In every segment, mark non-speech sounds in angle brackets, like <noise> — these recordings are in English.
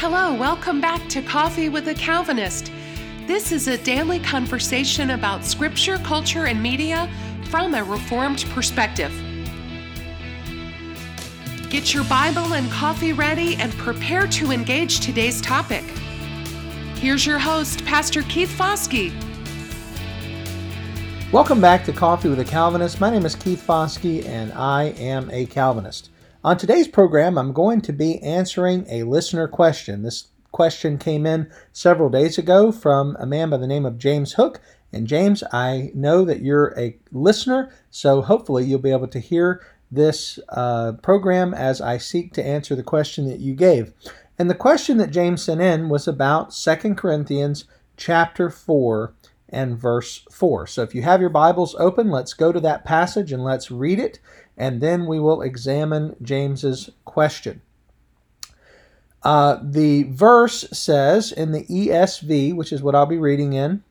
Hello, welcome back to Coffee with a Calvinist. This is a daily conversation about scripture, culture, and media from a Reformed perspective. Get your Bible and coffee ready and prepare to engage today's topic. Here's your host, Pastor Keith Foskey. Welcome back to Coffee with a Calvinist. My name is Keith Foskey, and I am a Calvinist. On today's program, I'm going to be answering a listener question. This question came in several days ago from a man by the name of James Hook. And James, I know that you're a listener, so hopefully you'll be able to hear this uh, program as I seek to answer the question that you gave. And the question that James sent in was about 2 Corinthians chapter 4 and verse 4. So if you have your Bibles open, let's go to that passage and let's read it and then we will examine James's question. Uh, the verse says in the ESV, which is what I'll be reading in,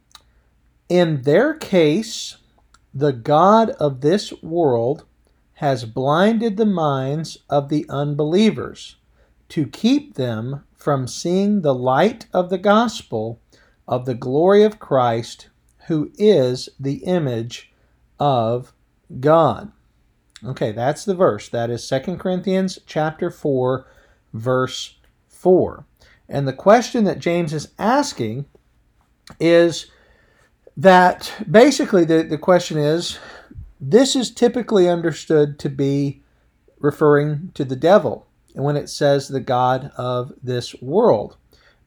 in their case, the God of this world has blinded the minds of the unbelievers to keep them from seeing the light of the gospel of the glory of Christ, who is the image of God. Okay, that's the verse. That is 2 Corinthians chapter 4 verse 4. And the question that James is asking is that basically the, the question is this is typically understood to be referring to the devil and when it says the God of this world.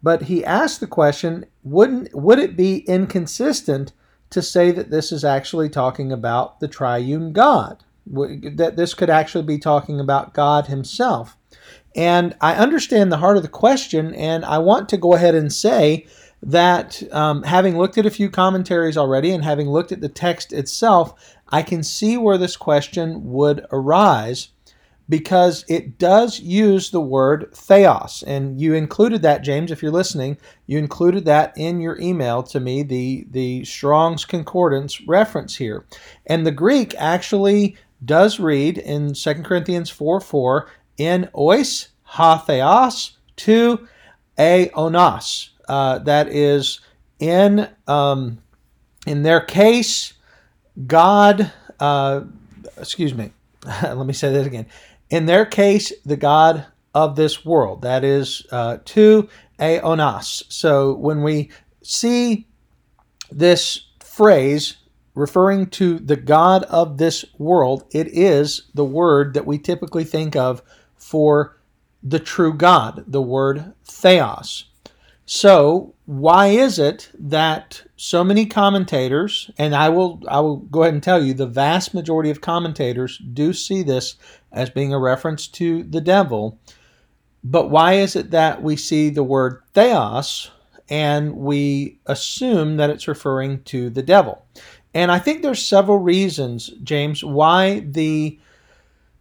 But he asked the question, wouldn't would it be inconsistent to say that this is actually talking about the triune God? that this could actually be talking about God Himself. And I understand the heart of the question, and I want to go ahead and say that um, having looked at a few commentaries already and having looked at the text itself, I can see where this question would arise because it does use the word theos. And you included that, James, if you're listening, you included that in your email to me, the, the Strong's Concordance reference here. And the Greek actually does read in 2 Corinthians 4 4, in ois ha theos to a. Uh, that is, in, um, in their case, God, uh, excuse me, <laughs> let me say that again. In their case, the God of this world, that is, uh, to a onos. So when we see this phrase referring to the God of this world, it is the word that we typically think of for the true God, the word theos. So, why is it that so many commentators, and I will I will go ahead and tell you the vast majority of commentators do see this as being a reference to the devil, but why is it that we see the word theos and we assume that it's referring to the devil? And I think there's several reasons, James, why the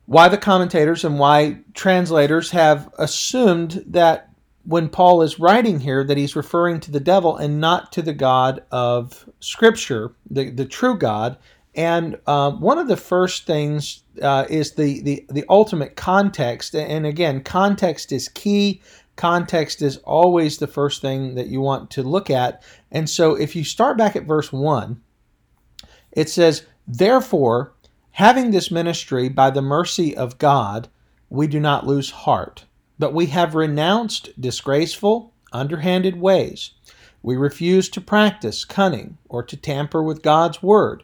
why the commentators and why translators have assumed that when Paul is writing here that he's referring to the devil and not to the God of Scripture, the, the true God. And uh, one of the first things uh, is the, the the ultimate context. And again, context is key. Context is always the first thing that you want to look at. And so if you start back at verse 1, it says, Therefore, having this ministry by the mercy of God, we do not lose heart, but we have renounced disgraceful, underhanded ways. We refuse to practice cunning or to tamper with God's word,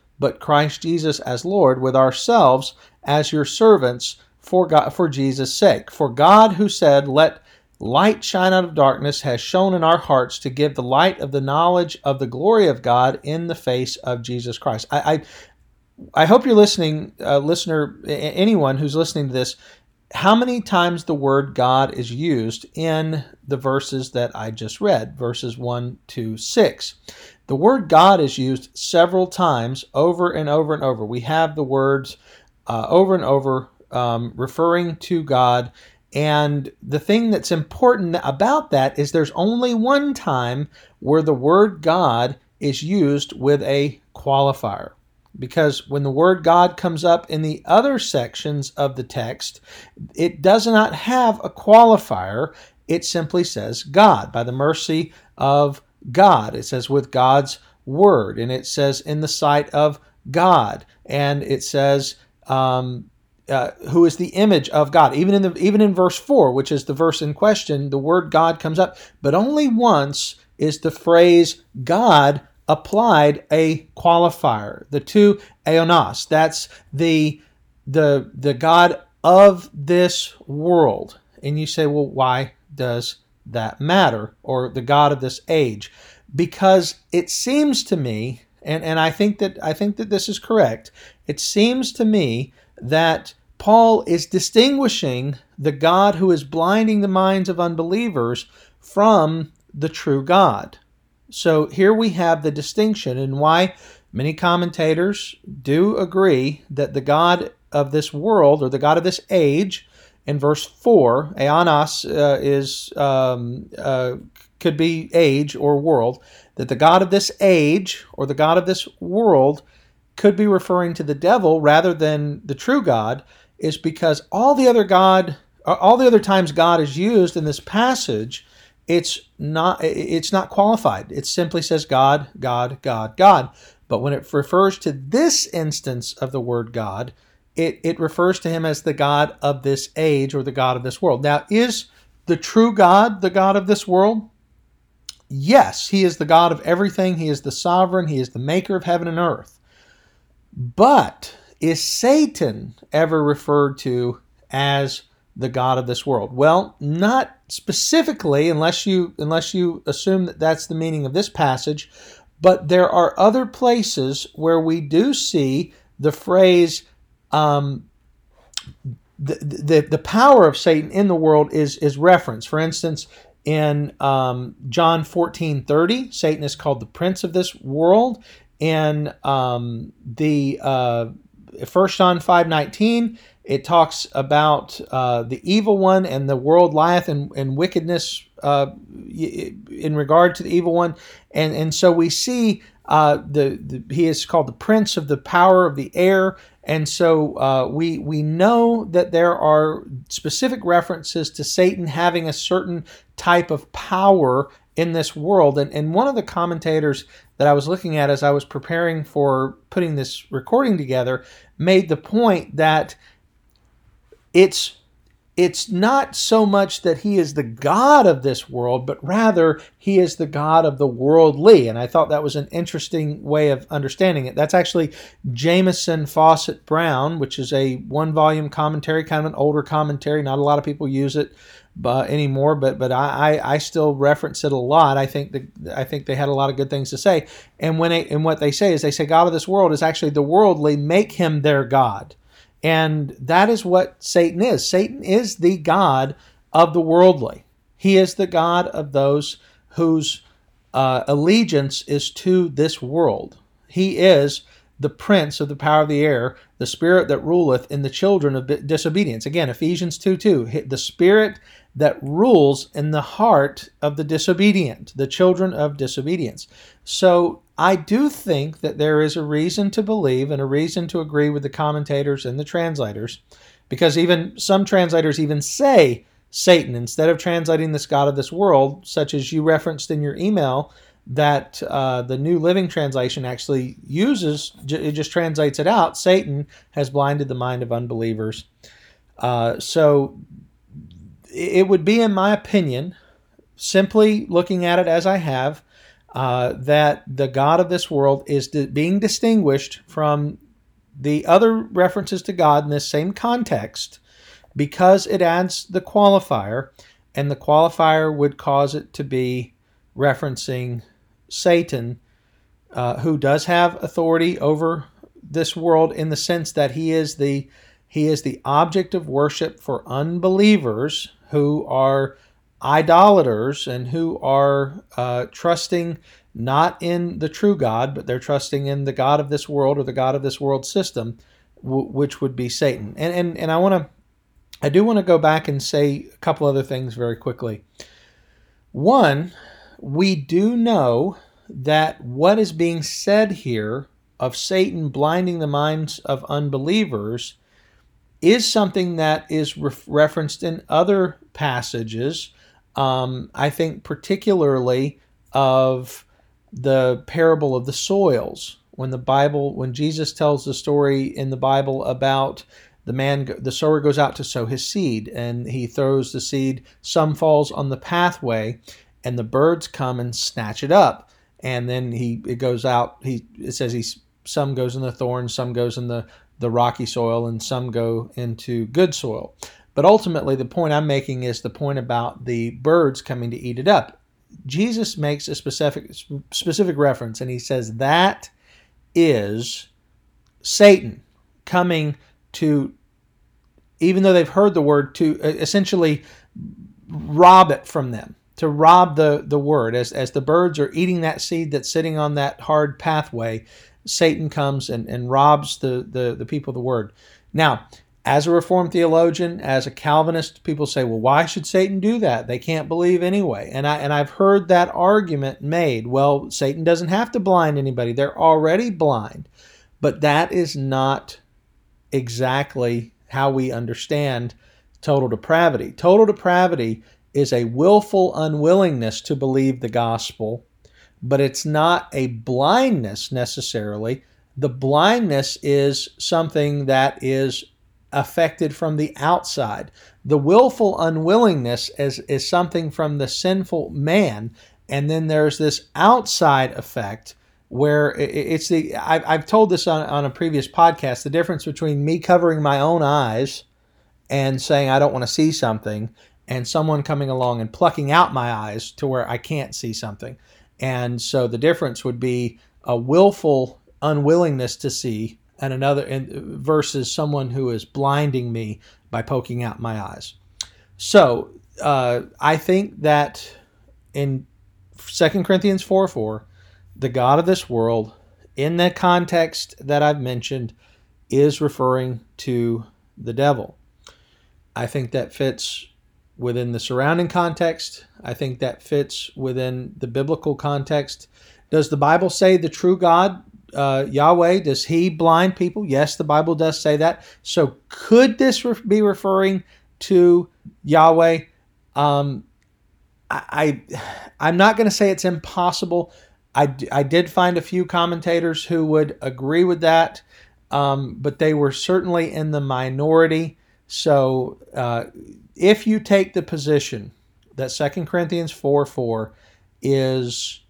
but Christ Jesus as Lord, with ourselves as your servants for God, for Jesus' sake. For God, who said, "Let light shine out of darkness," has shone in our hearts to give the light of the knowledge of the glory of God in the face of Jesus Christ. I, I, I hope you're listening, uh, listener, anyone who's listening to this, how many times the word God is used in the verses that I just read, verses 1 to 6. The word God is used several times over and over and over. We have the words uh, over and over um, referring to God. And the thing that's important about that is there's only one time where the word God is used with a qualifier because when the word God comes up in the other sections of the text, it does not have a qualifier. It simply says God, by the mercy of God. It says with God's word, and it says in the sight of God, and it says um, uh, who is the image of God. Even in the even in verse four, which is the verse in question, the word God comes up, but only once is the phrase God applied a qualifier. The two aeonos, that's the the the God of this world. And you say, well, why does that matter? Or the God of this age? Because it seems to me, and, and I think that I think that this is correct, it seems to me that Paul is distinguishing the God who is blinding the minds of unbelievers from the true God. So here we have the distinction and why many commentators do agree that the God of this world or the God of this age, in verse 4, Aeonos uh, is um, uh, could be age or world, that the God of this age or the God of this world could be referring to the devil rather than the true God is because all the other God all the other times God is used in this passage it's not it's not qualified. It simply says God, God, God, God. But when it refers to this instance of the word God, it, it refers to him as the God of this age or the God of this world. Now, is the true God the God of this world? Yes, he is the God of everything. He is the sovereign. He is the maker of heaven and earth. But is Satan ever referred to as the god of this world? Well, not specifically unless you unless you assume that that's the meaning of this passage, but there are other places where we do see the phrase um, the, the, the power of Satan in the world is is referenced. For instance, in um, John 14 30, Satan is called the prince of this world. In um, the uh, 1 John 5 19, it talks about uh, the evil one and the world lieth in, in wickedness uh, in regard to the evil one. And, and so we see uh, the, the, he is called the prince of the power of the air. And so uh, we, we know that there are specific references to Satan having a certain type of power in this world. And, and one of the commentators that I was looking at as I was preparing for putting this recording together made the point that it's it's not so much that he is the God of this world, but rather he is the God of the worldly. And I thought that was an interesting way of understanding it. That's actually Jamieson Fausset Brown, which is a one volume commentary, kind of an older commentary. Not a lot of people use it anymore, but but I, I still reference it a lot. I think that I think they had a lot of good things to say. And when they, and what they say is they say God of this world is actually the worldly, make him their God. And that is what Satan is. Satan is the God of the worldly. He is the God of those whose uh, allegiance is to this world. He is the prince of the power of the air, the spirit that ruleth in the children of disobedience. Again, Ephesians 2 2. The spirit that rules in the heart of the disobedient, the children of disobedience. So I do think that there is a reason to believe and a reason to agree with the commentators and the translators, because even some translators even say Satan instead of translating this God of this world, such as you referenced in your email. That uh, the New Living Translation actually uses, it just translates it out. Satan has blinded the mind of unbelievers. Uh, so it would be, in my opinion, simply looking at it as I have, uh, that the God of this world is di- being distinguished from the other references to God in this same context because it adds the qualifier, and the qualifier would cause it to be referencing Satan, uh, who does have authority over this world in the sense that he is the He is the object of worship for unbelievers who are idolaters and who are uh, trusting not in the true God, but they're trusting in the God of this world or the God of this world system, w- which would be Satan. And and, and I want to, I do want to go back and say a couple other things very quickly. One, we do know that what is being said here of Satan blinding the minds of unbelievers is something that is re- referenced in other passages. Um, I think particularly of the parable of the soils when the Bible, when Jesus tells the story in the Bible about the man, the sower goes out to sow his seed and he throws the seed. Some falls on the pathway, and the birds come and snatch it up. And then he it goes out. He it says he some goes in the thorns, some goes in the the rocky soil, and some go into good soil. But ultimately, the point I'm making is the point about the birds coming to eat it up. Jesus makes a specific specific reference, and he says that is Satan coming to, even though they've heard the word, to essentially rob it from them, to rob the the word. As as the birds are eating that seed that's sitting on that hard pathway, Satan comes and, and robs the, the the people of the word. Now, as a Reformed theologian, as a Calvinist, people say, well, why should Satan do that? They can't believe anyway. And, I, and I've heard that argument made. Well, Satan doesn't have to blind anybody, they're already blind. But that is not exactly how we understand total depravity. Total depravity is a willful unwillingness to believe the gospel, but it's not a blindness necessarily. The blindness is something that is affected from the outside. The willful unwillingness is, is something from the sinful man. And then there's this outside effect where it's the, I've, I've told this on, on a previous podcast, the difference between me covering my own eyes and saying I don't want to see something and someone coming along and plucking out my eyes to where I can't see something. And so the difference would be a willful unwillingness to see and another and versus someone who is blinding me by poking out my eyes. So uh, I think that in 2 Corinthians 4 4, the God of this world, in the context that I've mentioned, is referring to the devil. I think that fits within the surrounding context. I think that fits within the biblical context. Does the Bible say the true God uh, Yahweh, does he blind people? Yes, the Bible does say that. So could this re- be referring to Yahweh? Um, I, I am not going to say it's impossible. I, I did find a few commentators who would agree with that, um, but they were certainly in the minority. So uh, if you take the position that Second Corinthians 4 4 is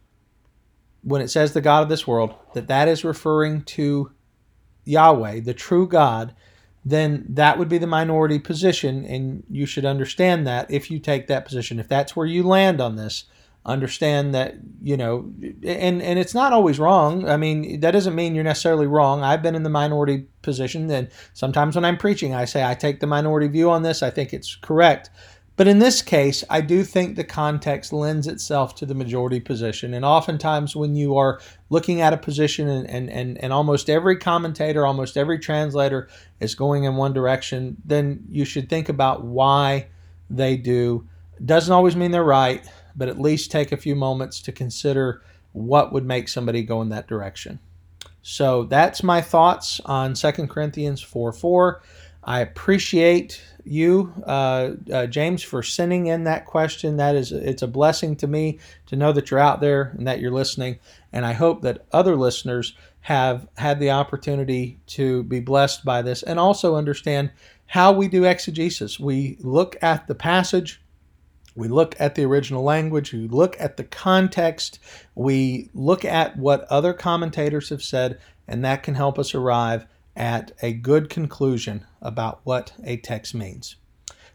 when it says the God of this world, that that is referring to Yahweh, the true God, then that would be the minority position, and you should understand that if you take that position. If that's where you land on this, understand that you know, and and it's not always wrong. I mean, that doesn't mean you're necessarily wrong. I've been in the minority position, and sometimes when I'm preaching, I say I take the minority view on this. I think it's correct. But in this case, I do think the context lends itself to the majority position. And oftentimes, when you are looking at a position and, and, and, and almost every commentator, almost every translator is going in one direction, then you should think about why they do. Doesn't always mean they're right, but at least take a few moments to consider what would make somebody go in that direction. So that's my thoughts on 2 Corinthians 4 4. I appreciate you, uh, uh, James, for sending in that question. That is, it's a blessing to me to know that you're out there and that you're listening. And I hope that other listeners have had the opportunity to be blessed by this and also understand how we do exegesis. We look at the passage, we look at the original language, we look at the context, we look at what other commentators have said, and that can help us arrive at a good conclusion about what a text means.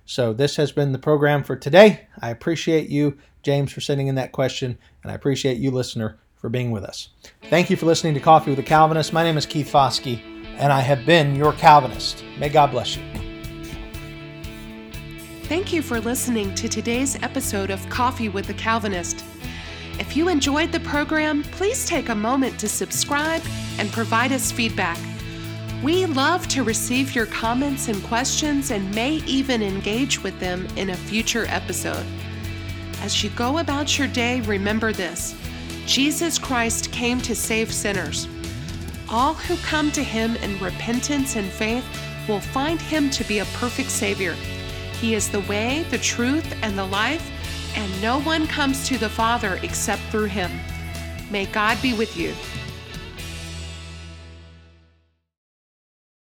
So, this has been the program for today. I appreciate you, James, for sending in that question, and I appreciate you, listener, for being with us. Thank you for listening to Coffee with a Calvinist. My name is Keith Foskey, and I have been your Calvinist. May God bless you. Thank you for listening to today's episode of Coffee with a Calvinist. If you enjoyed the program, please take a moment to subscribe and provide us feedback. We love to receive your comments and questions and may even engage with them in a future episode. As you go about your day, remember this Jesus Christ came to save sinners. All who come to him in repentance and faith will find him to be a perfect Savior. He is the way, the truth, and the life, and no one comes to the Father except through him. May God be with you.